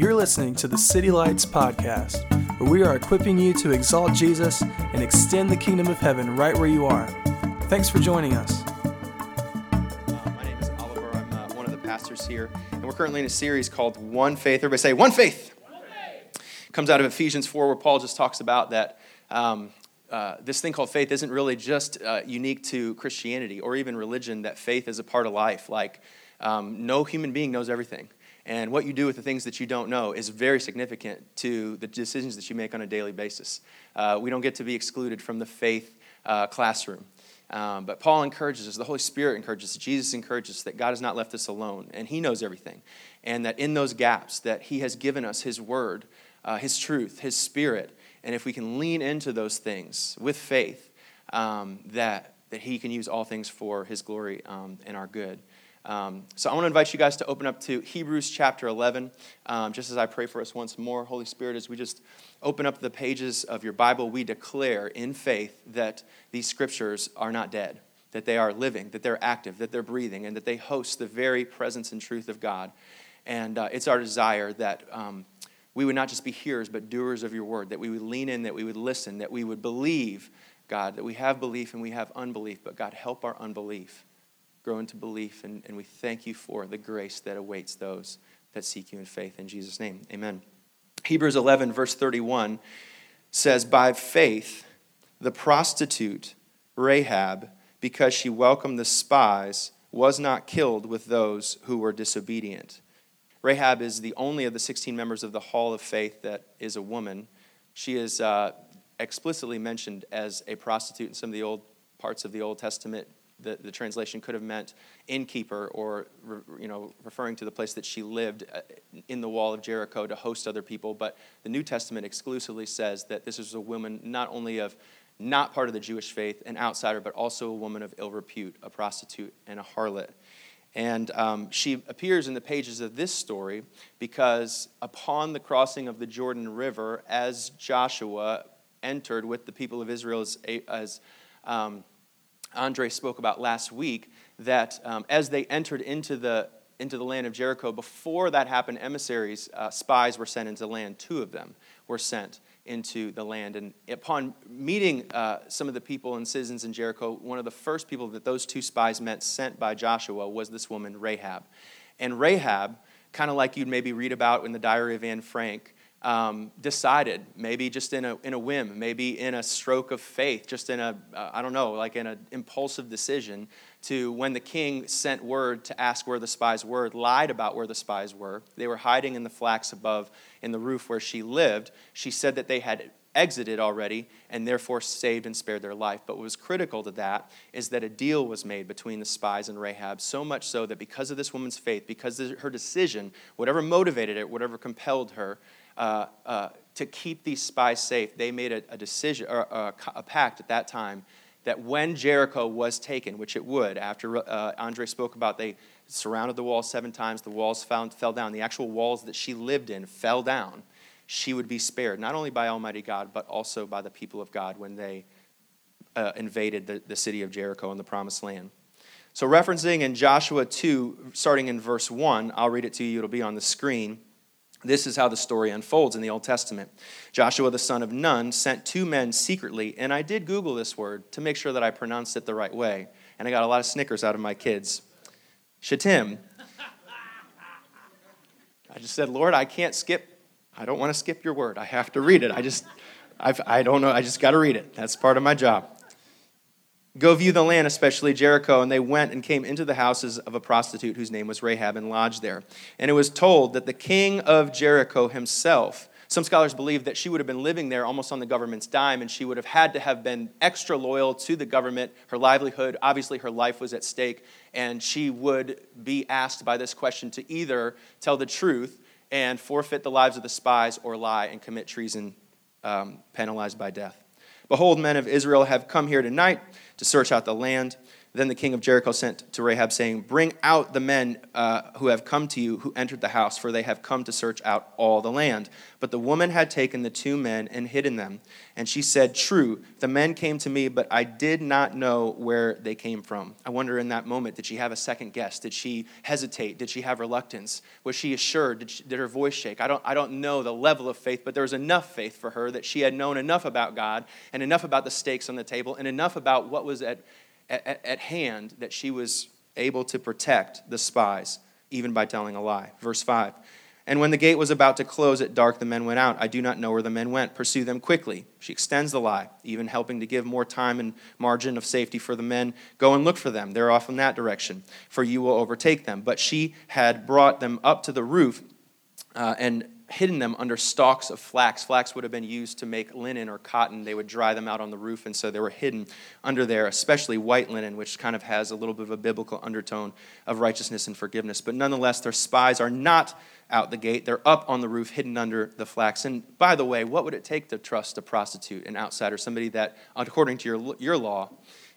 You're listening to the City Lights Podcast, where we are equipping you to exalt Jesus and extend the kingdom of heaven right where you are. Thanks for joining us. Uh, my name is Oliver. I'm uh, one of the pastors here, and we're currently in a series called One Faith. Everybody say, One Faith. Faith. Comes out of Ephesians 4, where Paul just talks about that um, uh, this thing called faith isn't really just uh, unique to Christianity or even religion, that faith is a part of life. Like, um, no human being knows everything. And what you do with the things that you don't know is very significant to the decisions that you make on a daily basis. Uh, we don't get to be excluded from the faith uh, classroom. Um, but Paul encourages us, the Holy Spirit encourages us, Jesus encourages us that God has not left us alone, and He knows everything. And that in those gaps, that He has given us His Word, uh, His truth, His Spirit. And if we can lean into those things with faith, um, that, that He can use all things for His glory um, and our good. Um, so I want to invite you guys to open up to Hebrews chapter 11, um, just as I pray for us once more. Holy Spirit, as we just open up the pages of your Bible, we declare in faith that these scriptures are not dead, that they are living, that they're active, that they're breathing, and that they host the very presence and truth of God. And uh, it's our desire that um, we would not just be hearers, but doers of your word, that we would lean in, that we would listen, that we would believe, God, that we have belief and we have unbelief, but God, help our unbelief grow into belief. And, and we thank you for the grace that awaits those that seek you in faith. In Jesus' name, amen. Hebrews 11, verse 31 says, By faith, the prostitute Rahab, because she welcomed the spies, was not killed with those who were disobedient. Rahab is the only of the 16 members of the Hall of Faith that is a woman. She is uh, explicitly mentioned as a prostitute in some of the old parts of the Old Testament the, the translation could have meant innkeeper or you know referring to the place that she lived uh, in the wall of Jericho to host other people. But the New Testament exclusively says that this is a woman not only of not part of the Jewish faith an outsider but also a woman of ill repute a prostitute and a harlot. And um, she appears in the pages of this story because upon the crossing of the Jordan River as Joshua entered with the people of Israel as, as um, Andre spoke about last week, that um, as they entered into the, into the land of Jericho, before that happened, emissaries, uh, spies were sent into the land. Two of them were sent into the land. And upon meeting uh, some of the people and citizens in Jericho, one of the first people that those two spies met sent by Joshua was this woman, Rahab. And Rahab, kind of like you'd maybe read about in the Diary of Anne Frank, um, decided, maybe just in a, in a whim, maybe in a stroke of faith, just in a uh, I don't know, like in an impulsive decision, to when the king sent word to ask where the spies were, lied about where the spies were. They were hiding in the flax above in the roof where she lived. She said that they had exited already and therefore saved and spared their life. But what was critical to that is that a deal was made between the spies and Rahab, so much so that because of this woman's faith, because of her decision, whatever motivated it, whatever compelled her, uh, uh, to keep these spies safe, they made a, a decision or a, a, pact at that time that when Jericho was taken, which it would, after uh, Andre spoke about they surrounded the wall seven times, the walls found, fell down, the actual walls that she lived in fell down, she would be spared, not only by Almighty God, but also by the people of God when they uh, invaded the, the city of Jericho and the promised land. So, referencing in Joshua 2, starting in verse 1, I'll read it to you, it'll be on the screen. This is how the story unfolds in the Old Testament. Joshua the son of Nun sent two men secretly, and I did Google this word to make sure that I pronounced it the right way, and I got a lot of snickers out of my kids. Shittim. I just said, Lord, I can't skip. I don't want to skip your word. I have to read it. I just, I've, I don't know. I just got to read it. That's part of my job. Go view the land, especially Jericho. And they went and came into the houses of a prostitute whose name was Rahab and lodged there. And it was told that the king of Jericho himself, some scholars believe that she would have been living there almost on the government's dime, and she would have had to have been extra loyal to the government. Her livelihood, obviously, her life was at stake, and she would be asked by this question to either tell the truth and forfeit the lives of the spies or lie and commit treason, um, penalized by death. Behold, men of Israel have come here tonight to search out the land. Then the king of Jericho sent to Rahab, saying, Bring out the men uh, who have come to you, who entered the house, for they have come to search out all the land. But the woman had taken the two men and hidden them. And she said, True, the men came to me, but I did not know where they came from. I wonder in that moment, did she have a second guess? Did she hesitate? Did she have reluctance? Was she assured? Did, she, did her voice shake? I don't, I don't know the level of faith, but there was enough faith for her that she had known enough about God and enough about the stakes on the table and enough about what was at at, at hand that she was able to protect the spies, even by telling a lie. Verse 5. And when the gate was about to close at dark, the men went out. I do not know where the men went. Pursue them quickly. She extends the lie, even helping to give more time and margin of safety for the men. Go and look for them. They're off in that direction, for you will overtake them. But she had brought them up to the roof uh, and hidden them under stalks of flax. Flax would have been used to make linen or cotton. They would dry them out on the roof, and so they were hidden under there, especially white linen, which kind of has a little bit of a biblical undertone of righteousness and forgiveness. But nonetheless, their spies are not out the gate. They're up on the roof, hidden under the flax. And by the way, what would it take to trust a prostitute, an outsider, somebody that, according to your, your law,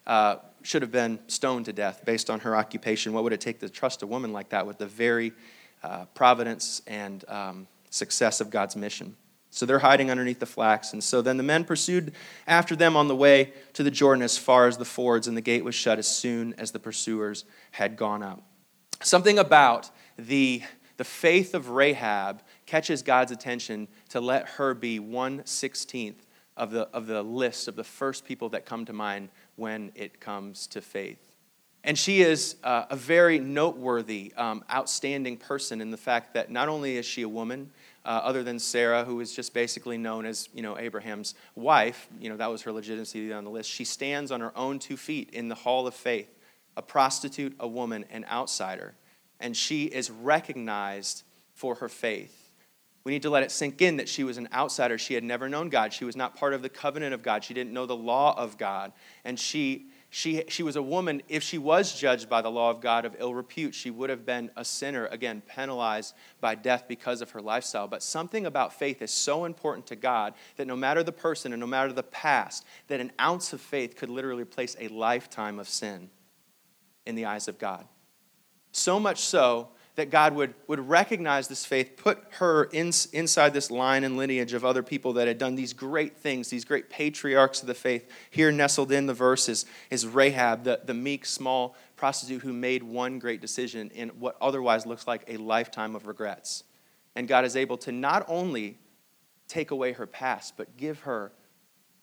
uh, should have been stoned to death based on her occupation? What would it take to trust a woman like that with the very uh, providence and um, success of God's mission. So they're hiding underneath the flax. And so then the men pursued after them on the way to the Jordan as far as the fords, and the gate was shut as soon as the pursuers had gone up. Something about the, the faith of Rahab catches God's attention to let her be 116th of the, of the list of the first people that come to mind when it comes to faith. And she is uh, a very noteworthy, um, outstanding person in the fact that not only is she a woman, uh, other than Sarah, who is just basically known as you know Abraham's wife. You know that was her legitimacy on the list. She stands on her own two feet in the hall of faith, a prostitute, a woman, an outsider, and she is recognized for her faith. We need to let it sink in that she was an outsider. She had never known God. She was not part of the covenant of God. She didn't know the law of God, and she she, she was a woman, if she was judged by the law of God of ill repute, she would have been a sinner, again, penalized by death because of her lifestyle. But something about faith is so important to God that no matter the person and no matter the past, that an ounce of faith could literally place a lifetime of sin in the eyes of God. So much so that God would, would recognize this faith, put her in, inside this line and lineage of other people that had done these great things, these great patriarchs of the faith. Here, nestled in the verse, is, is Rahab, the, the meek, small prostitute who made one great decision in what otherwise looks like a lifetime of regrets. And God is able to not only take away her past, but give her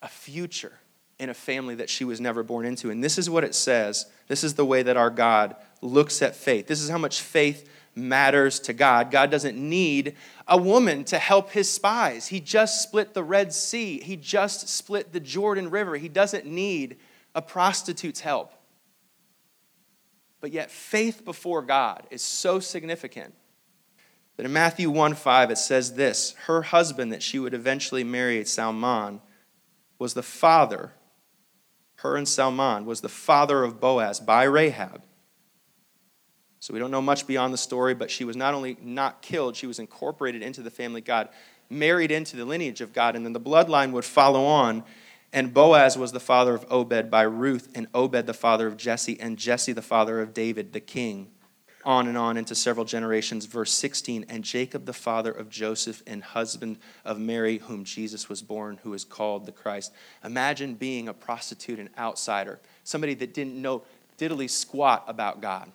a future in a family that she was never born into. And this is what it says. This is the way that our God looks at faith. This is how much faith matters to God. God doesn't need a woman to help his spies. He just split the Red Sea, he just split the Jordan River. He doesn't need a prostitute's help. But yet, faith before God is so significant that in Matthew 1 5, it says this Her husband that she would eventually marry, Salmon, was the father, her and Salmon, was the father of Boaz by Rahab. So we don't know much beyond the story, but she was not only not killed, she was incorporated into the family God, married into the lineage of God, and then the bloodline would follow on. And Boaz was the father of Obed by Ruth, and Obed the father of Jesse, and Jesse the father of David, the king. On and on into several generations. Verse 16, and Jacob the father of Joseph and husband of Mary, whom Jesus was born, who is called the Christ. Imagine being a prostitute, an outsider, somebody that didn't know diddly squat about God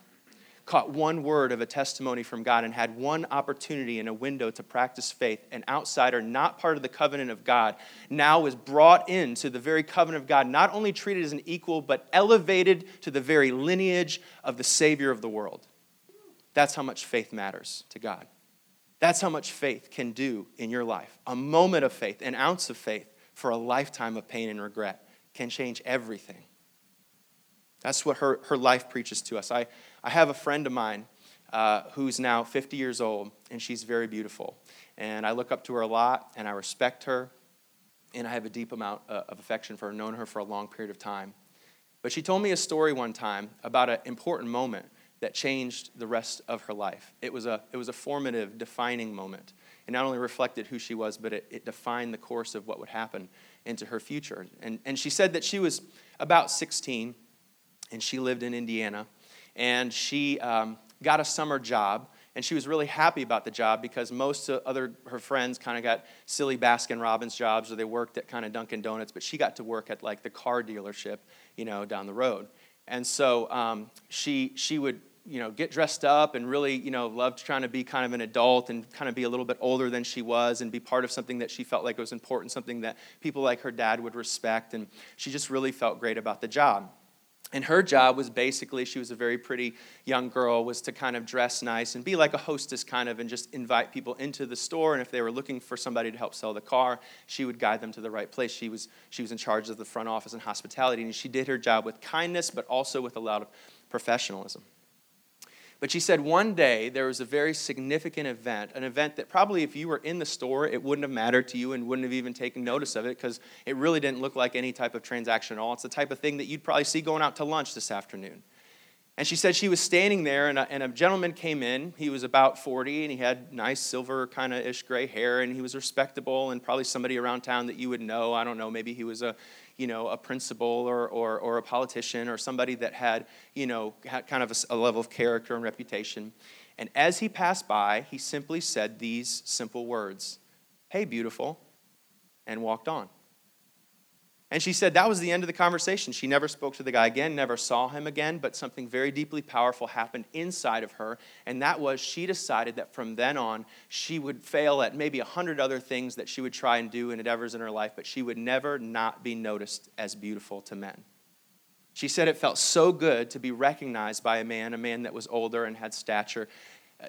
caught one word of a testimony from God and had one opportunity in a window to practice faith, an outsider, not part of the covenant of God, now is brought into the very covenant of God, not only treated as an equal, but elevated to the very lineage of the Savior of the world. That's how much faith matters to God. That's how much faith can do in your life. A moment of faith, an ounce of faith for a lifetime of pain and regret can change everything. That's what her, her life preaches to us. I, I have a friend of mine uh, who's now 50 years old, and she's very beautiful. And I look up to her a lot, and I respect her, and I have a deep amount uh, of affection for her, known her for a long period of time. But she told me a story one time about an important moment that changed the rest of her life. It was a, it was a formative, defining moment. It not only reflected who she was, but it, it defined the course of what would happen into her future. And, and she said that she was about 16 and she lived in Indiana. And she um, got a summer job and she was really happy about the job because most other her friends kind of got silly Baskin Robbins jobs or they worked at kind of Dunkin' Donuts, but she got to work at like the car dealership, you know, down the road. And so um, she she would you know get dressed up and really you know loved trying to be kind of an adult and kind of be a little bit older than she was and be part of something that she felt like was important, something that people like her dad would respect, and she just really felt great about the job. And her job was basically, she was a very pretty young girl, was to kind of dress nice and be like a hostess kind of and just invite people into the store. And if they were looking for somebody to help sell the car, she would guide them to the right place. She was, she was in charge of the front office and hospitality. And she did her job with kindness, but also with a lot of professionalism. But she said one day there was a very significant event, an event that probably if you were in the store, it wouldn't have mattered to you and wouldn't have even taken notice of it because it really didn't look like any type of transaction at all. It's the type of thing that you'd probably see going out to lunch this afternoon. And she said she was standing there, and a, and a gentleman came in. He was about 40, and he had nice silver kind of ish gray hair, and he was respectable, and probably somebody around town that you would know. I don't know, maybe he was a you know, a principal or, or, or a politician or somebody that had, you know, had kind of a, a level of character and reputation. And as he passed by, he simply said these simple words Hey, beautiful, and walked on. And she said that was the end of the conversation. She never spoke to the guy again, never saw him again, but something very deeply powerful happened inside of her. And that was she decided that from then on, she would fail at maybe a hundred other things that she would try and do in endeavors in her life, but she would never not be noticed as beautiful to men. She said it felt so good to be recognized by a man, a man that was older and had stature,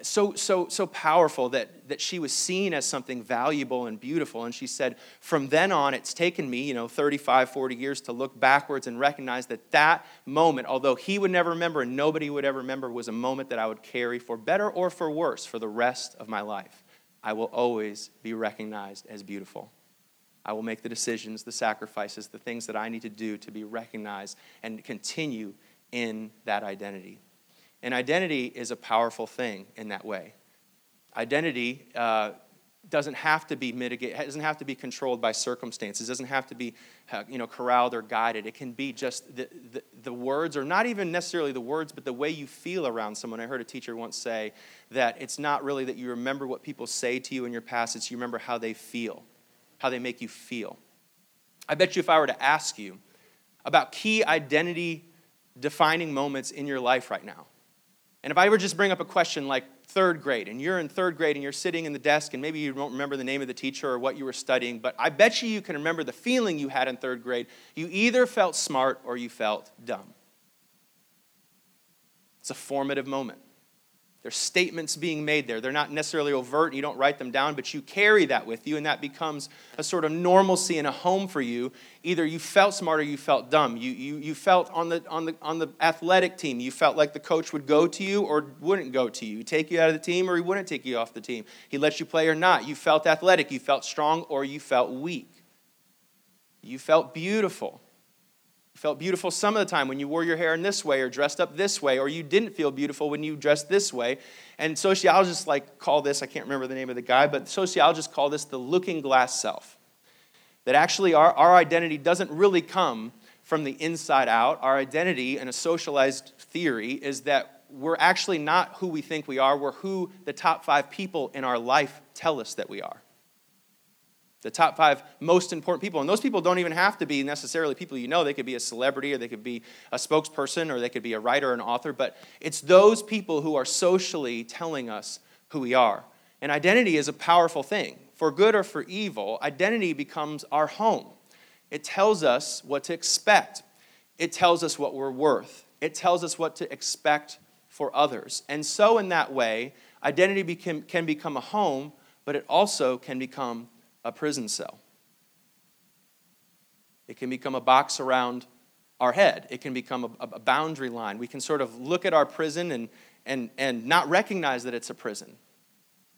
so, so, so powerful that, that she was seen as something valuable and beautiful. And she said, from then on, it's taken me, you know, 35, 40 years to look backwards and recognize that that moment, although he would never remember and nobody would ever remember, was a moment that I would carry for better or for worse for the rest of my life. I will always be recognized as beautiful. I will make the decisions, the sacrifices, the things that I need to do to be recognized and continue in that identity. And identity is a powerful thing in that way. Identity uh, doesn't have to be mitigated, doesn't have to be controlled by circumstances, doesn't have to be uh, you know, corralled or guided. It can be just the, the, the, words, or not even necessarily the words, but the way you feel around someone. I heard a teacher once say that it's not really that you remember what people say to you in your past, it's you remember how they feel, how they make you feel. I bet you if I were to ask you about key identity defining moments in your life right now, and if I ever just bring up a question like third grade, and you're in third grade and you're sitting in the desk, and maybe you don't remember the name of the teacher or what you were studying, but I bet you you can remember the feeling you had in third grade. You either felt smart or you felt dumb. It's a formative moment. There's statements being made there. They're not necessarily overt, you don't write them down, but you carry that with you, and that becomes a sort of normalcy in a home for you. Either you felt smart or you felt dumb. You, you, you felt on the, on, the, on the athletic team, you felt like the coach would go to you or wouldn't go to you. take you out of the team or he wouldn't take you off the team. He let you play or not. You felt athletic, you felt strong or you felt weak. You felt beautiful you felt beautiful some of the time when you wore your hair in this way or dressed up this way, or you didn't feel beautiful when you dressed this way. And sociologists like call this, I can't remember the name of the guy, but sociologists call this the looking glass self. That actually our, our identity doesn't really come from the inside out. Our identity in a socialized theory is that we're actually not who we think we are, we're who the top five people in our life tell us that we are the top five most important people. And those people don't even have to be necessarily people you know. They could be a celebrity, or they could be a spokesperson, or they could be a writer or an author. But it's those people who are socially telling us who we are. And identity is a powerful thing. For good or for evil, identity becomes our home. It tells us what to expect, it tells us what we're worth, it tells us what to expect for others. And so, in that way, identity can become a home, but it also can become a prison cell. It can become a box around our head. It can become a, a, boundary line. We can sort of look at our prison and, and, and not recognize that it's a prison.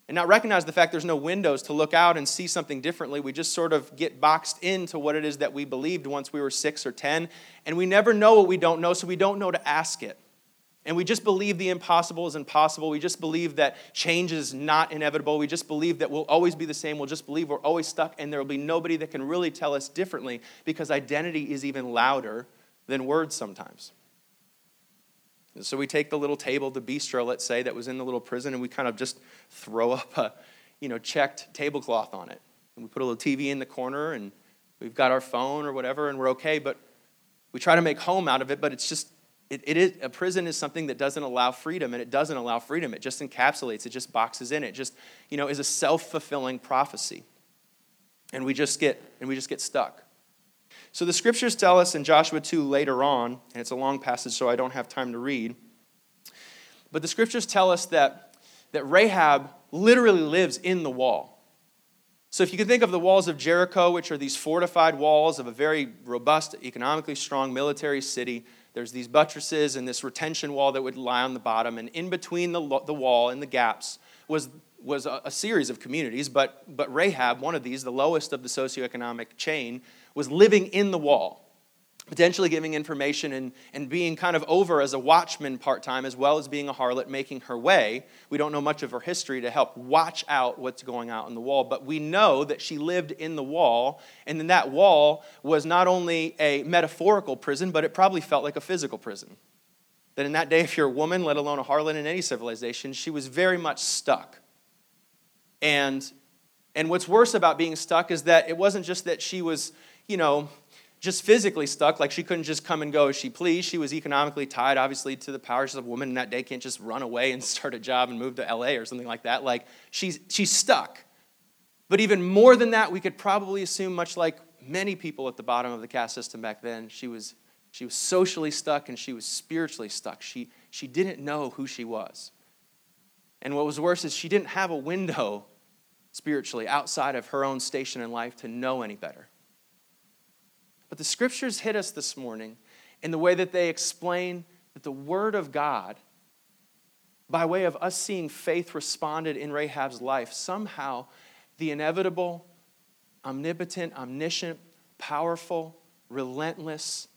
And not recognize the fact there's no windows to look out and see something differently. We just sort of get boxed into what it is that we believed once we were six or ten. And we never know what we don't know, so we don't know to ask it. And we just believe the impossible is impossible. We just believe that change is not inevitable. We just believe that we'll always be the same. We'll just believe we're always stuck, and there will be nobody that can really tell us differently because identity is even louder than words sometimes. So we take the little table, the bistro, let's say, that was in the little prison, and we kind of just throw up a, you know, checked tablecloth on it. And we put a little TV in the corner, and we've got our phone or whatever, and we're okay. But we try to make home out of it, but it's just, it, it is, a prison is something that doesn't allow freedom, and it doesn't allow freedom. It just encapsulates, it just boxes in. It just, you know, is a self-fulfilling prophecy. And we just get, and we just get stuck. So the scriptures tell us in Joshua 2 later on, and it's a long passage, so I don't have time to read. But the scriptures tell us that, that Rahab literally lives in the wall. So if you can think of the walls of Jericho, which are these fortified walls of a very robust, economically strong military city, there's these buttresses and this retention wall that would lie on the bottom, and in between the, the wall and the gaps was, was a, a series of communities, but, but Rahab, one of these, the lowest of the socioeconomic chain, was living in the wall, potentially giving information and, and being kind of over as a watchman part time, as well as being a harlot, making her way. We don't know much of her history to help watch out what's going out in the wall, but we know that she lived in the wall, and then that wall was not only a metaphorical prison, but it probably felt like a physical prison. That in that day, if you're a woman, let alone a harlot in any civilization, she was very much stuck. And, and what's worse about being stuck is that it wasn't just that she was you know, just physically stuck, like she couldn't just come and go as she pleased. She was economically tied, obviously, to the powers of woman in that day can't just run away and start a job and move to LA or something like that. Like she's she's stuck. But even more than that, we could probably assume, much like many people at the bottom of the caste system back then, she was she was socially stuck and she was spiritually stuck. She she didn't know who she was. And what was worse is she didn't have a window spiritually outside of her own station in life to know any better. The scriptures hit us this morning in the way that they explain that the Word of God, by way of us seeing faith responded in Rahab's life, somehow the inevitable, omnipotent, omniscient, powerful, relentless,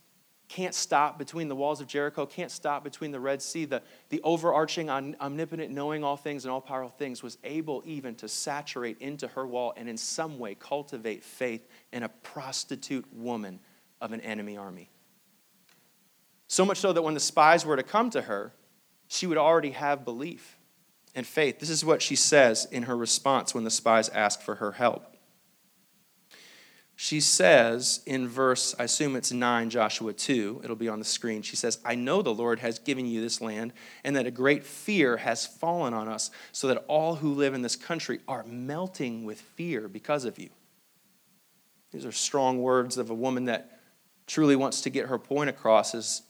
can't stop between the walls of Jericho, can't stop between the Red Sea, the, the overarching, omnipotent, knowing all things and all powerful things, was able even to saturate into her wall and in some way cultivate faith in a prostitute woman of an enemy army. So much so that when the spies were to come to her, she would already have belief and faith. This is what she says in her response when the spies ask for her help she says in verse, I assume it's 9, Joshua 2, it'll be on the screen. She says, I know the Lord has given you this land, and that a great fear has fallen on us, so that all who live in this country are melting with fear because of you. These are strong words of a woman that truly wants to get her point across is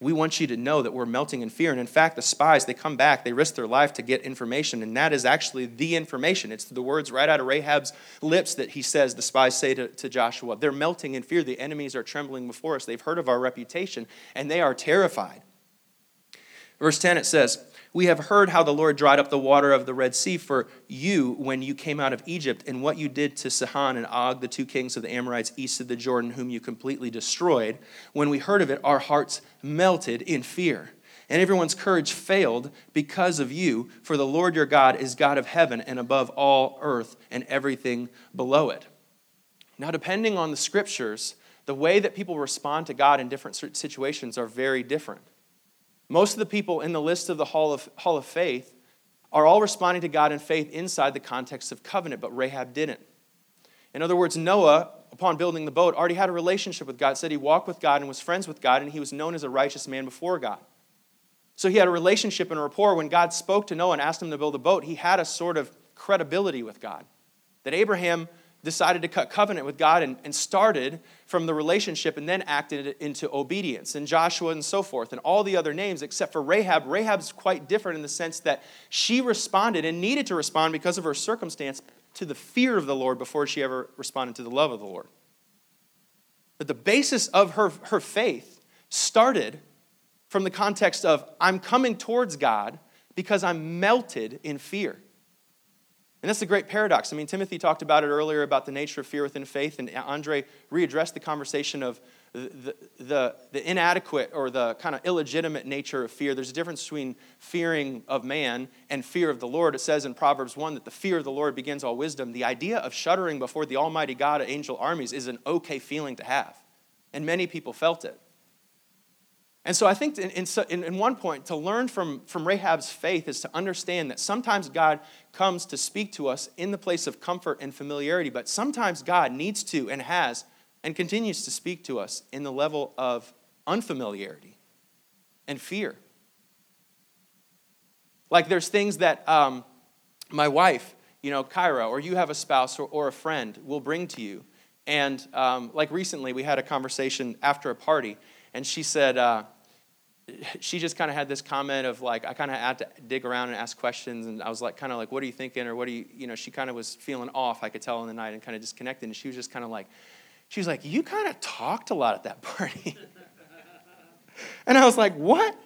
we want you to know that we're melting in fear. And in fact, the spies, they come back, they risk their life to get information, and that is actually the information. It's the words right out of Rahab's lips that he says, the spies say to, to Joshua. They're melting in fear. The enemies are trembling before us. They've heard of our reputation, and they are terrified. Verse 10, it says, we have heard how the Lord dried up the water of the Red Sea for you when you came out of Egypt, and what you did to Sihon and Og, the two kings of the Amorites east of the Jordan, whom you completely destroyed. When we heard of it, our hearts melted in fear. And everyone's courage failed because of you, for the Lord your God is God of heaven and above all earth and everything below it. Now, depending on the scriptures, the way that people respond to God in different situations are very different. Most of the people in the list of the Hall of, Hall of Faith are all responding to God in faith inside the context of covenant, but Rahab didn't. In other words, Noah, upon building the boat, already had a relationship with God, said he walked with God and was friends with God, and he was known as a righteous man before God. So he had a relationship and a rapport. When God spoke to Noah and asked him to build a boat, he had a sort of credibility with God. That Abraham decided to cut covenant with God and, and started from the relationship and then acted into obedience, and Joshua and so forth, and all the other names except for Rahab. Rahab's quite different in the sense that she responded and needed to respond because of her circumstance to the fear of the Lord before she ever responded to the love of the Lord. But the basis of her, her faith started from the context of I'm coming towards God because I'm melted in fear. And that's a great paradox. I mean, Timothy talked about it earlier about the nature of fear within faith, and Andre readdressed the conversation of the, the, the, inadequate or the kind of illegitimate nature of fear. There's a difference between fearing of man and fear of the Lord. It says in Proverbs 1 that the fear of the Lord begins all wisdom. The idea of shuddering before the Almighty God of angel armies is an okay feeling to have, and many people felt it. And so I think in, in, in, one point, to learn from, from Rahab's faith is to understand that sometimes God comes to speak to us in the place of comfort and familiarity, but sometimes God needs to and has and continues to speak to us in the level of unfamiliarity and fear. Like there's things that um, my wife, you know, Kyra, or you have a spouse or, or a friend will bring to you. And um, like recently, we had a conversation after a party, and she said, uh, she just kind of had this comment of like i kind of had to dig around and ask questions and i was like kind of like what are you thinking? or what are you you know she kind of was feeling off i could tell in the night and kind of disconnected and she was just kind of like she was like you kind of talked a lot at that party. And i was like what?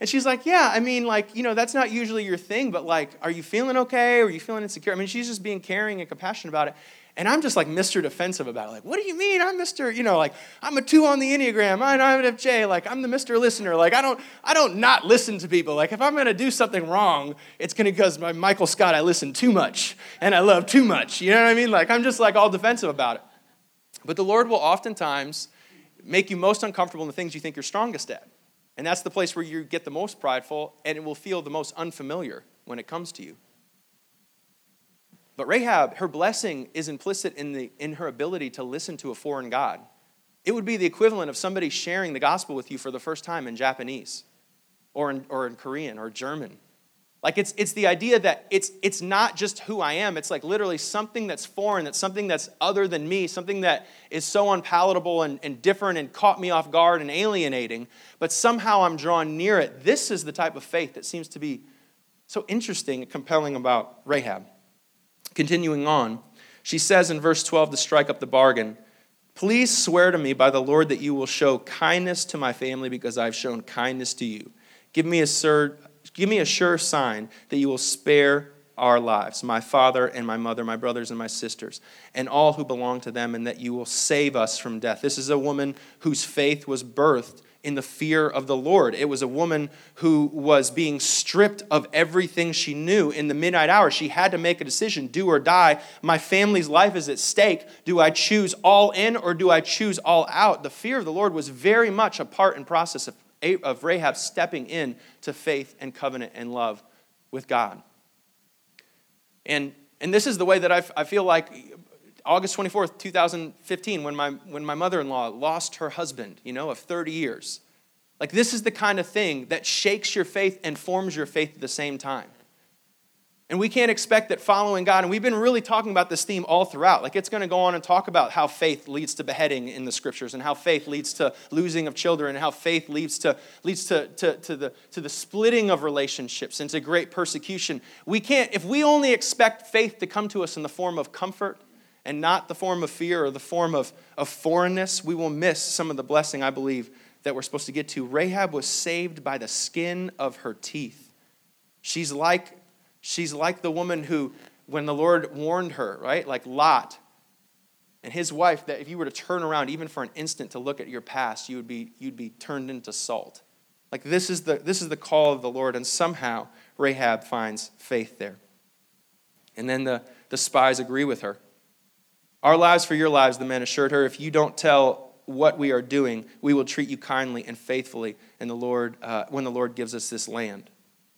And she's like yeah i mean like you know that's not usually your thing but like are you feeling okay? Are you feeling insecure? I mean she's just being caring and compassionate about it and I'm just like Mr. Defensive about it. Like, what do you mean? I'm Mr. You know, like I'm a two on the Enneagram. I'm an FJ. Like I'm the Mr. Listener. Like I don't, I don't not listen to people. Like if I'm gonna do something wrong, it's gonna because my Michael Scott. I listen too much and I love too much. You know what I mean? Like I'm just like all defensive about it. But the Lord will oftentimes make you most uncomfortable in the things you think you're strongest at. And that's the place where you get the most prideful and it will feel the most unfamiliar when it comes to you. But Rahab, her blessing is implicit in, the, in her ability to listen to a foreign God. It would be the equivalent of somebody sharing the gospel with you for the first time in Japanese or in, or in Korean or German. Like it's, it's the idea that it's, it's not just who I am, it's like literally something that's foreign, that's something that's other than me, something that is so unpalatable and, and different and caught me off guard and alienating, but somehow I'm drawn near it. This is the type of faith that seems to be so interesting and compelling about Rahab. Continuing on, she says in verse 12 to strike up the bargain Please swear to me by the Lord that you will show kindness to my family because I've shown kindness to you. Give me a, sure, give me a sure sign that you will spare our lives, my father and my mother, my brothers and my sisters, and all who belong to them, and that you will save us from death. This is a woman whose faith was birthed in the fear of the Lord. It was a woman who was being stripped of everything she knew in the midnight hour. She had to make a decision do or die. My family's life is at stake. Do I choose all in or do I choose all out? The fear of the Lord was very much a part and process of, of Rahab stepping in to faith and covenant and love with God. And, and this is the way that I, I feel like August 24th, 2015, when my, when my mother in law lost her husband, you know, of 30 years. Like, this is the kind of thing that shakes your faith and forms your faith at the same time. And we can't expect that following God, and we've been really talking about this theme all throughout. Like, it's going to go on and talk about how faith leads to beheading in the scriptures, and how faith leads to losing of children, and how faith leads to, leads to, to, to, the, to the splitting of relationships and to great persecution. We can't, if we only expect faith to come to us in the form of comfort and not the form of fear or the form of, of foreignness, we will miss some of the blessing, I believe, that we're supposed to get to. Rahab was saved by the skin of her teeth. She's like, she's like the woman who, when the Lord warned her, right? Like Lot and his wife, that if you were to turn around even for an instant to look at your past, you would be, you'd be turned into salt. Like this is, the, this is the call of the Lord, and somehow Rahab finds faith there. And then the, the spies agree with her. Our lives for your lives, the men assured her. If you don't tell what we are doing, we will treat you kindly and faithfully in the Lord, uh, when the Lord gives us this land.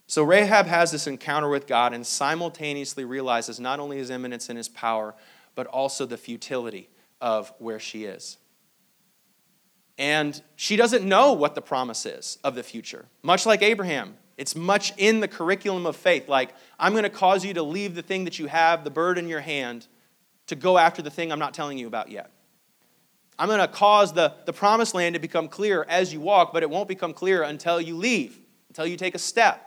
So Rahab has this encounter with God and simultaneously realizes not only his imminence and his power, but also the futility of where she is. And she doesn't know what the promise is of the future. Much like Abraham, it's much in the curriculum of faith. Like, I'm going to cause you to leave the thing that you have, the bird in your hand, to go after the thing I'm not telling you about yet. I'm going to cause the, the promised land to become clear as you walk, but it won't become clear until you leave, until you take a step.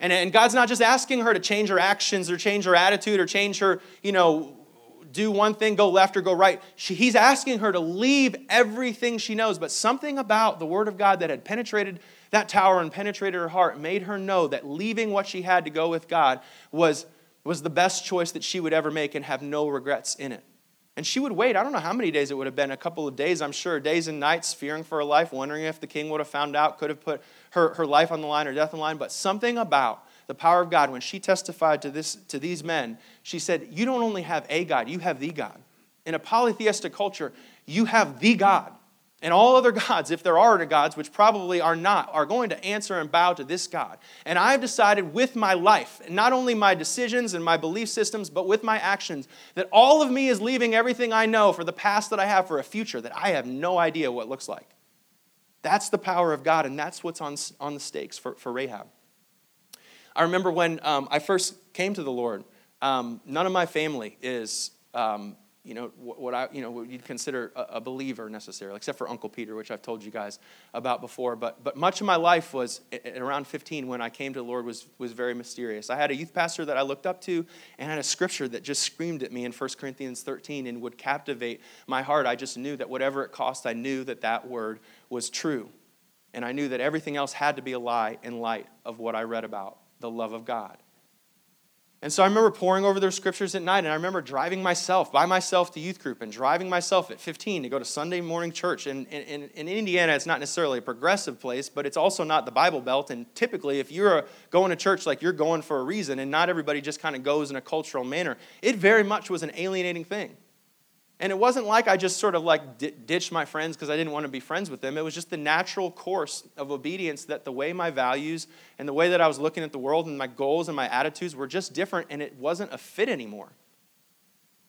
And, and God's not just asking her to change her actions or change her attitude or change her, you know, do one thing, go left or go right. She, he's asking her to leave everything she knows, but something about the Word of God that had penetrated that tower and penetrated her heart made her know that leaving what she had to go with God was was the best choice that she would ever make and have no regrets in it. And she would wait, I don't know how many days it would have been, a couple of days, I'm sure, days and nights, fearing for her life, wondering if the king would have found out, could have put her, her life on the line or death on the line. But something about the power of God, when she testified to, this, to these men, she said, You don't only have a God, you have the God. In a polytheistic culture, you have the God. And all other gods, if there are other gods, which probably are not, are going to answer and bow to this God. And I've decided with my life, not only my decisions and my belief systems, but with my actions, that all of me is leaving everything I know for the past that I have for a future that I have no idea what looks like. That's the power of God, and that's what's on, on the stakes for, for Rahab. I remember when um, I first came to the Lord, um, none of my family is um, you know, what I, you know, what you'd consider a, believer necessarily, except for Uncle Peter, which I've told you guys about before. But, but much of my life was at around 15 when I came to the Lord was, was very mysterious. I had a youth pastor that I looked up to and had a scripture that just screamed at me in 1 Corinthians 13 and would captivate my heart. I just knew that whatever it cost, I knew that that word was true. And I knew that everything else had to be a lie in light of what I read about the love of God. And so I remember poring over their scriptures at night, and I remember driving myself, by myself, to youth group, and driving myself at 15 to go to Sunday morning church. And in, in, Indiana, it's not necessarily a progressive place, but it's also not the Bible Belt. And typically, if you're going to church like you're going for a reason, and not everybody just kind of goes in a cultural manner, it very much was an alienating thing. And it wasn't like I just sort of like ditched my friends because I didn't want to be friends with them. It was just the natural course of obedience that the way my values and the way that I was looking at the world and my goals and my attitudes were just different and it wasn't a fit anymore.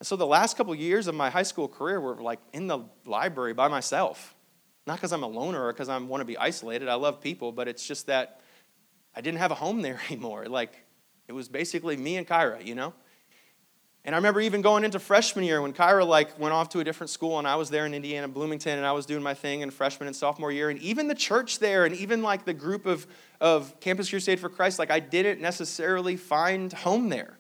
So the last couple of years of my high school career were like in the library by myself. Not because I'm a loner or because I want to be isolated. I love people, but it's just that I didn't have a home there anymore. Like it was basically me and Kyra, you know? And I remember even going into freshman year when Kyra like went off to a different school and I was there in Indiana, Bloomington, and I was doing my thing in freshman and sophomore year. And even the church there and even like the group of, of Campus Crusade for Christ, like I didn't necessarily find home there.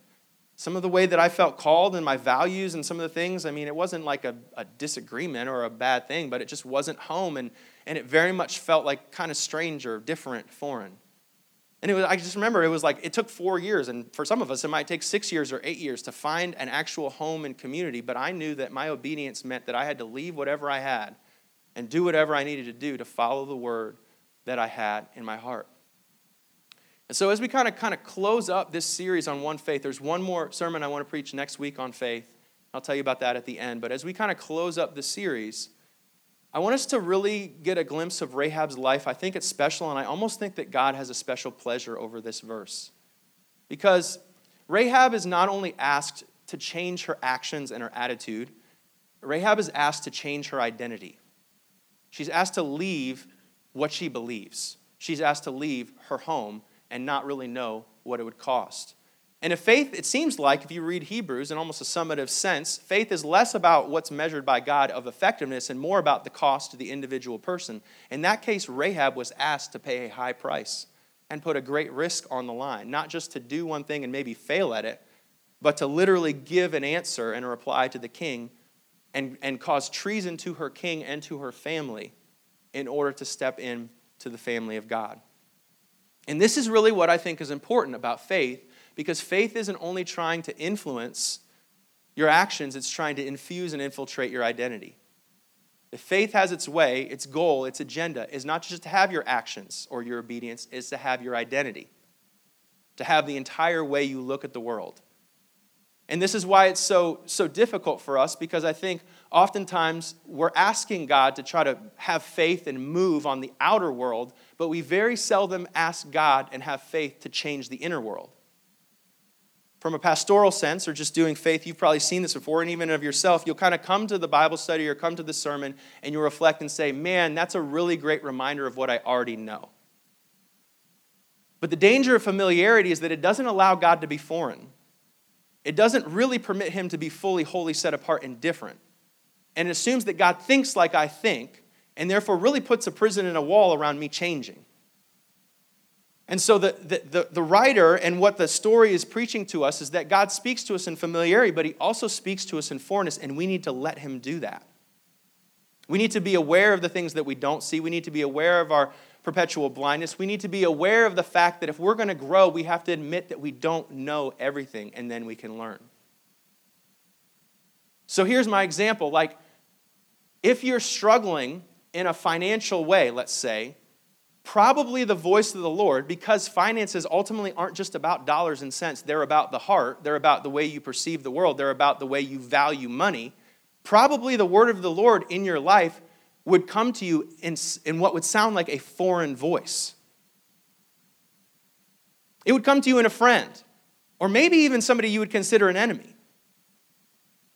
Some of the way that I felt called and my values and some of the things, I mean, it wasn't like a, a disagreement or a bad thing, but it just wasn't home. And, and it very much felt like kind of strange or different, foreign. And it was, I just remember it was like it took four years, and for some of us, it might take six years or eight years to find an actual home and community. But I knew that my obedience meant that I had to leave whatever I had and do whatever I needed to do to follow the word that I had in my heart. And so, as we kind of kind of close up this series on one faith, there's one more sermon I want to preach next week on faith. I'll tell you about that at the end. But as we kind of close up the series, I want us to really get a glimpse of Rahab's life. I think it's special, and I almost think that God has a special pleasure over this verse. Because Rahab is not only asked to change her actions and her attitude, Rahab is asked to change her identity. She's asked to leave what she believes. She's asked to leave her home and not really know what it would cost. And if faith, it seems like, if you read Hebrews in almost a summative sense, faith is less about what's measured by God of effectiveness and more about the cost to the individual person. In that case, Rahab was asked to pay a high price and put a great risk on the line, not just to do one thing and maybe fail at it, but to literally give an answer and a reply to the king and, and cause treason to her king and to her family in order to step in to the family of God. And this is really what I think is important about faith because faith isn't only trying to influence your actions, it's trying to infuse and infiltrate your identity. If faith has its way, its goal, its agenda is not just to have your actions or your obedience, is to have your identity, to have the entire way you look at the world. And this is why it's so, so difficult for us because I think oftentimes we're asking God to try to have faith and move on the outer world, but we very seldom ask God and have faith to change the inner world. From a pastoral sense, or just doing faith, you've probably seen this before, and even of yourself, you'll kind of come to the Bible study or come to the sermon and you reflect and say, Man, that's a really great reminder of what I already know. But the danger of familiarity is that it doesn't allow God to be foreign. It doesn't really permit him to be fully, wholly set apart and different. And it assumes that God thinks like I think, and therefore really puts a prison and a wall around me changing. And so the, the, the, the, writer and what the story is preaching to us is that God speaks to us in familiarity, but he also speaks to us in foreignness, and we need to let him do that. We need to be aware of the things that we don't see. We need to be aware of our perpetual blindness. We need to be aware of the fact that if we're going to grow, we have to admit that we don't know everything, and then we can learn. So here's my example. Like, if you're struggling in a financial way, let's say, probably the voice of the Lord, because finances ultimately aren't just about dollars and cents. They're about the heart, they're about the way you perceive the world, they're about the way you value money. Probably the word of the Lord in your life would come to you in, in what would sound like a foreign voice. It would come to you in a friend, or maybe even somebody you would consider an enemy.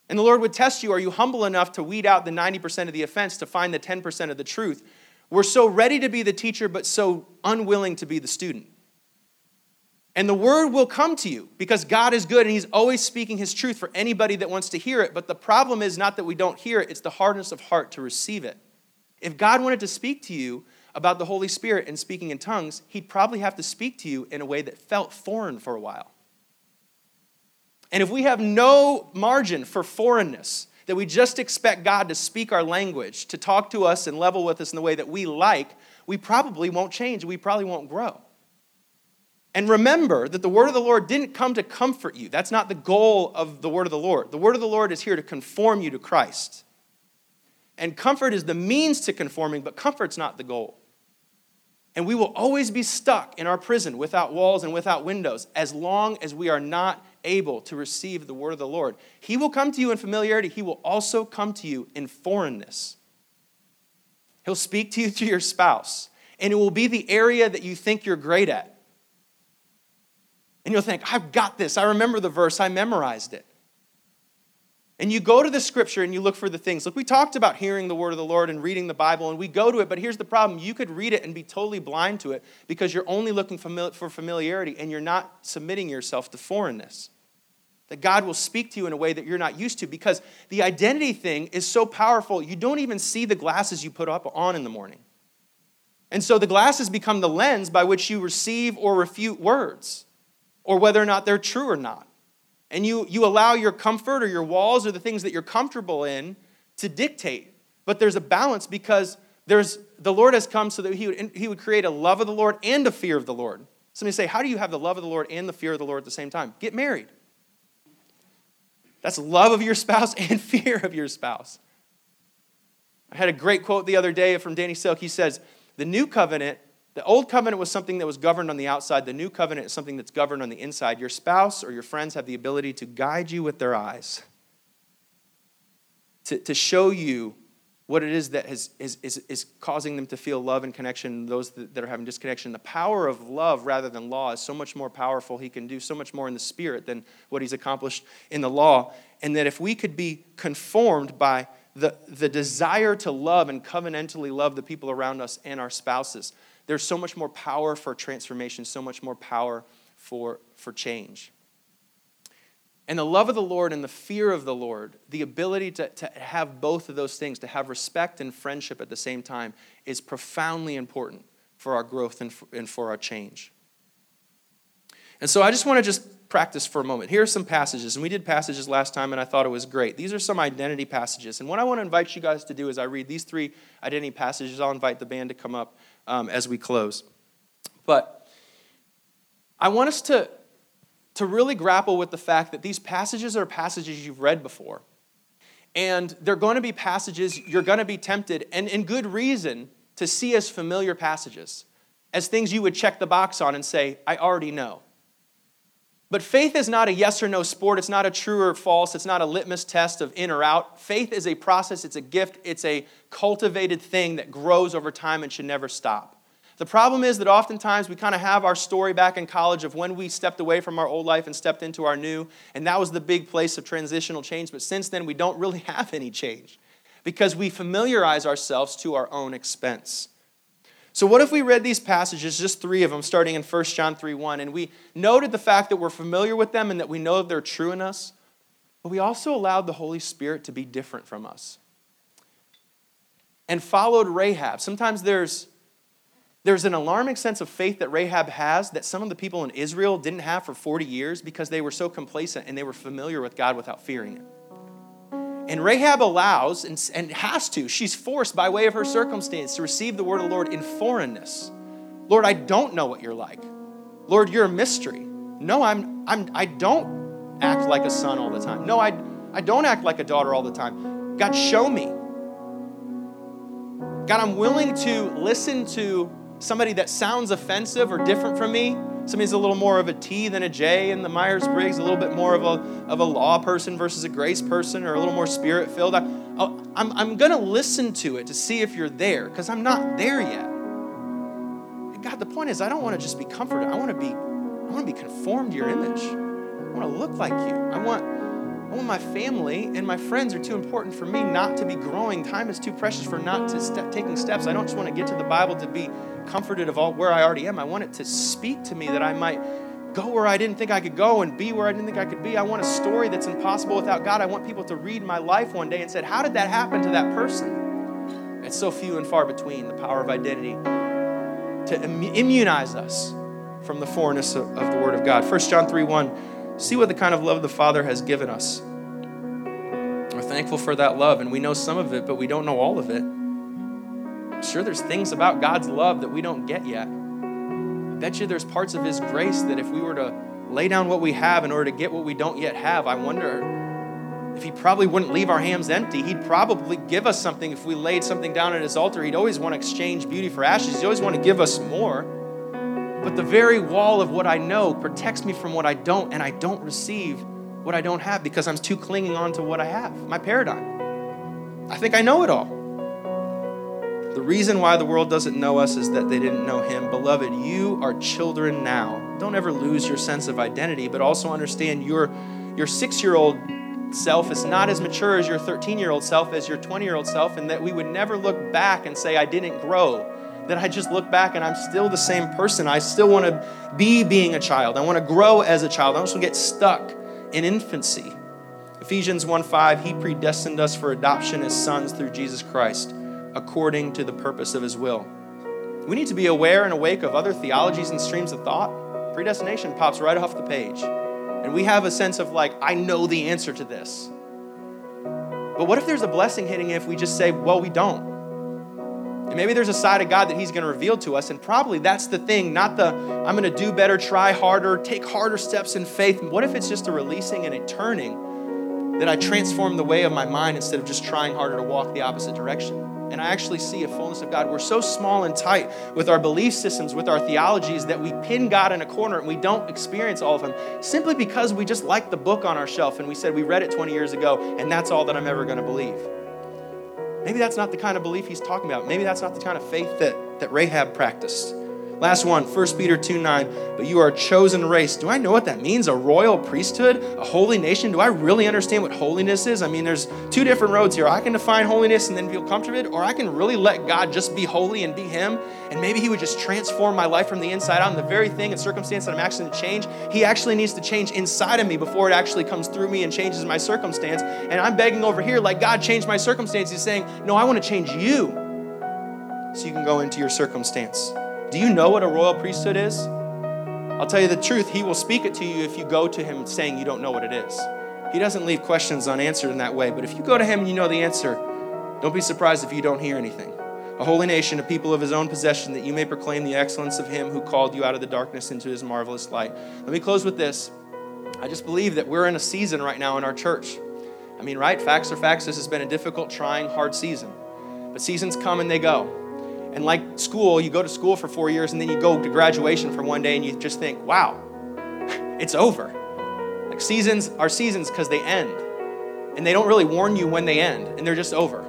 And the Lord would test you are you humble enough to weed out the 90% of the offense to find the 10% of the truth? We're so ready to be the teacher, but so unwilling to be the student. And the word will come to you because God is good and He's always speaking His truth for anybody that wants to hear it. But the problem is not that we don't hear it, it's the hardness of heart to receive it. If God wanted to speak to you about the Holy Spirit and speaking in tongues, He'd probably have to speak to you in a way that felt foreign for a while. And if we have no margin for foreignness, that we just expect God to speak our language, to talk to us and level with us in the way that we like, we probably won't change. We probably won't grow. And remember that the word of the Lord didn't come to comfort you. That's not the goal of the word of the Lord. The word of the Lord is here to conform you to Christ. And comfort is the means to conforming, but comfort's not the goal. And we will always be stuck in our prison without walls and without windows as long as we are not able to receive the word of the Lord. He will come to you in familiarity, He will also come to you in foreignness. He'll speak to you through your spouse, and it will be the area that you think you're great at. And you'll think, I've got this. I remember the verse, I memorized it. And you go to the scripture and you look for the things. Look, we talked about hearing the word of the Lord and reading the Bible, and we go to it, but here's the problem. You could read it and be totally blind to it because you're only looking for familiarity and you're not submitting yourself to foreignness. That God will speak to you in a way that you're not used to because the identity thing is so powerful, you don't even see the glasses you put up on in the morning. And so the glasses become the lens by which you receive or refute words or whether or not they're true or not. And you, you allow your comfort or your walls or the things that you're comfortable in to dictate. But there's a balance because there's, the Lord has come so that he would, he would create a love of the Lord and a fear of the Lord. Somebody say, How do you have the love of the Lord and the fear of the Lord at the same time? Get married. That's love of your spouse and fear of your spouse. I had a great quote the other day from Danny Silk. He says, The new covenant the old covenant was something that was governed on the outside. The new covenant is something that's governed on the inside. Your spouse or your friends have the ability to guide you with their eyes, to, to show you what it is that has, is, is, is causing them to feel love and connection, those that, that are having disconnection. The power of love rather than law is so much more powerful. He can do so much more in the spirit than what he's accomplished in the law. And that if we could be conformed by the, the desire to love and covenantally love the people around us and our spouses, there's so much more power for transformation, so much more power for, for change. And the love of the Lord and the fear of the Lord, the ability to, to have both of those things, to have respect and friendship at the same time, is profoundly important for our growth and for, and for our change. And so I just want to just practice for a moment. Here are some passages, and we did passages last time, and I thought it was great. These are some identity passages. And what I want to invite you guys to do is I read these three identity passages. I'll invite the band to come up um, as we close. But I want us to, to really grapple with the fact that these passages are passages you've read before. And they're going to be passages you're going to be tempted, and in good reason, to see as familiar passages, as things you would check the box on and say, I already know. But faith is not a yes or no sport. It's not a true or false. It's not a litmus test of in or out. Faith is a process, it's a gift, it's a cultivated thing that grows over time and should never stop. The problem is that oftentimes we kind of have our story back in college of when we stepped away from our old life and stepped into our new, and that was the big place of transitional change. But since then, we don't really have any change because we familiarize ourselves to our own expense. So, what if we read these passages, just three of them, starting in 1 John 3 1, and we noted the fact that we're familiar with them and that we know that they're true in us, but we also allowed the Holy Spirit to be different from us and followed Rahab? Sometimes there's there's an alarming sense of faith that Rahab has that some of the people in Israel didn't have for 40 years because they were so complacent and they were familiar with God without fearing it. And Rahab allows and, and has to, she's forced by way of her circumstance to receive the word of the Lord in foreignness. Lord, I don't know what you're like. Lord, you're a mystery. No, I'm, I'm, I don't act like a son all the time. No, I, I don't act like a daughter all the time. God, show me. God, I'm willing to listen to somebody that sounds offensive or different from me Somebody's a little more of a T than a J in the Myers Briggs, a little bit more of a, of a law person versus a grace person, or a little more spirit filled. I'll, I'm, I'm going to listen to it to see if you're there because I'm not there yet. God, the point is, I don't want to just be comforted. I want to be, I want to be conformed to your image. I want to look like you. I want, Want my family and my friends are too important for me not to be growing. Time is too precious for not to st- taking steps. I don't just want to get to the Bible to be comforted of all where I already am. I want it to speak to me that I might go where I didn't think I could go and be where I didn't think I could be. I want a story that's impossible without God. I want people to read my life one day and said, "How did that happen to that person?" It's so few and far between the power of identity to immunize us from the foreignness of, of the Word of God. 1 John 3 1. See what the kind of love the Father has given us. We're thankful for that love, and we know some of it, but we don't know all of it. Sure, there's things about God's love that we don't get yet I bet you there's parts of His grace that if we were to lay down what we have in order to get what we don't yet have, I wonder if He probably wouldn't leave our hands empty. He'd probably give us something if we laid something down at His altar. He'd always want to exchange beauty for ashes, He'd always want to give us more. But the very wall of what I know protects me from what I don't, and I don't receive what I don't have because I'm too clinging on to what I have, my paradigm. I think I know it all. The reason why the world doesn't know us is that they didn't know Him. Beloved, you are children now. Don't ever lose your sense of identity, but also understand your, your six year old self is not as mature as your 13 year old self, as your 20 year old self, and that we would never look back and say, I didn't grow. That I just look back and I'm still the same person. I still want to be being a child. I want to grow as a child. I don't want to get stuck in infancy. Ephesians 1 5, He predestined us for adoption as sons through Jesus Christ according to the purpose of his will. We need to be aware and awake of other theologies and streams of thought. Predestination pops right off the page. And we have a sense of, like, I know the answer to this. But what if there's a blessing hitting if we just say, well, we don't? And maybe there's a side of God that He's going to reveal to us. And probably that's the thing, not the I'm going to do better, try harder, take harder steps in faith. What if it's just a releasing and a turning that I transform the way of my mind instead of just trying harder to walk the opposite direction? and I actually see a fullness of God. We're so small and tight with our belief systems, with our theologies, that we pin God in a corner and we don't experience all of Him simply because we just like the book on our shelf and we said we read it 20 years ago and that's all that I'm ever going to believe. Maybe that's not the kind of belief He's talking about. Maybe that's not the kind of faith that, that Rahab practiced. Last one, 1 Peter 2 9. But you are a chosen race. Do I know what that means? A royal priesthood? A holy nation? Do I really understand what holiness is? I mean, there's two different roads here. I can define holiness and then feel comfortable, or I can really let God just be holy and be Him. And maybe He would just transform my life from the inside out. And the very thing and circumstance that I'm actually to change, He actually needs to change inside of me before it actually comes through me and changes my circumstance. And I'm begging over here, like God changed my circumstance. He's saying, No, I want to change you so you can go into your circumstance. Do you know what a royal priesthood is? I'll tell you the truth, he will speak it to you if you go to him saying you don't know what it is. He doesn't leave questions unanswered in that way, but if you go to him and you know the answer, don't be surprised if you don't hear anything. A holy nation, a people of his own possession, that you may proclaim the excellence of him who called you out of the darkness into his marvelous light. Let me close with this. I just believe that we're in a season right now in our church. I mean, right? Facts are facts. This has been a difficult, trying, hard season. But seasons come and they go. And like school, you go to school for four years and then you go to graduation for one day and you just think, wow, it's over. Like seasons are seasons because they end. And they don't really warn you when they end, and they're just over.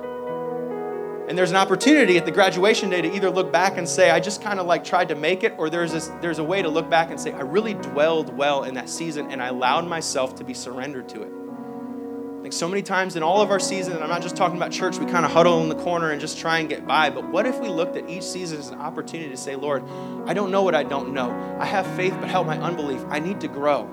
And there's an opportunity at the graduation day to either look back and say, I just kind of like tried to make it, or there's, this, there's a way to look back and say, I really dwelled well in that season and I allowed myself to be surrendered to it so many times in all of our seasons, and I'm not just talking about church, we kind of huddle in the corner and just try and get by. But what if we looked at each season as an opportunity to say, Lord, I don't know what I don't know. I have faith, but help my unbelief. I need to grow.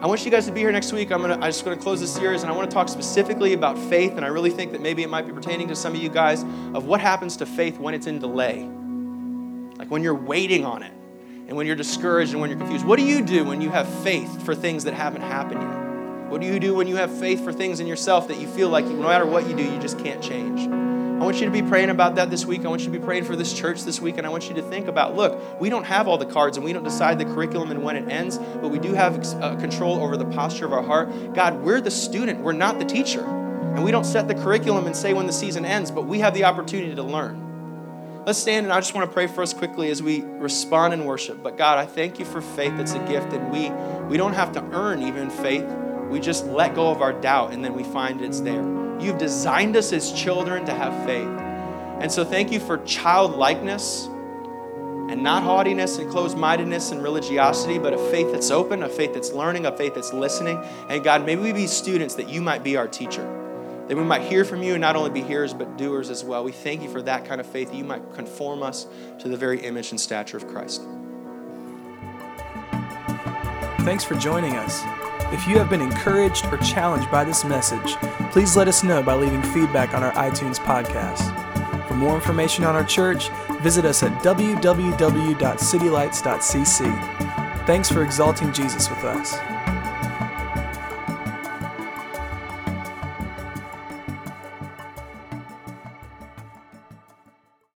I want you guys to be here next week. I'm gonna I'm just gonna close this series and I want to talk specifically about faith, and I really think that maybe it might be pertaining to some of you guys of what happens to faith when it's in delay. Like when you're waiting on it and when you're discouraged and when you're confused. What do you do when you have faith for things that haven't happened yet? What do you do when you have faith for things in yourself that you feel like no matter what you do, you just can't change? I want you to be praying about that this week. I want you to be praying for this church this week. And I want you to think about look, we don't have all the cards and we don't decide the curriculum and when it ends, but we do have uh, control over the posture of our heart. God, we're the student, we're not the teacher. And we don't set the curriculum and say when the season ends, but we have the opportunity to learn. Let's stand and I just want to pray for us quickly as we respond in worship. But God, I thank you for faith that's a gift and we we don't have to earn even faith we just let go of our doubt and then we find it's there. You've designed us as children to have faith. And so thank you for childlikeness and not haughtiness and closed mindedness and religiosity, but a faith that's open, a faith that's learning, a faith that's listening. And God, maybe we be students that you might be our teacher, that we might hear from you and not only be hearers, but doers as well. We thank you for that kind of faith, that you might conform us to the very image and stature of Christ. Thanks for joining us. If you have been encouraged or challenged by this message, please let us know by leaving feedback on our iTunes podcast. For more information on our church, visit us at www.citylights.cc. Thanks for exalting Jesus with us.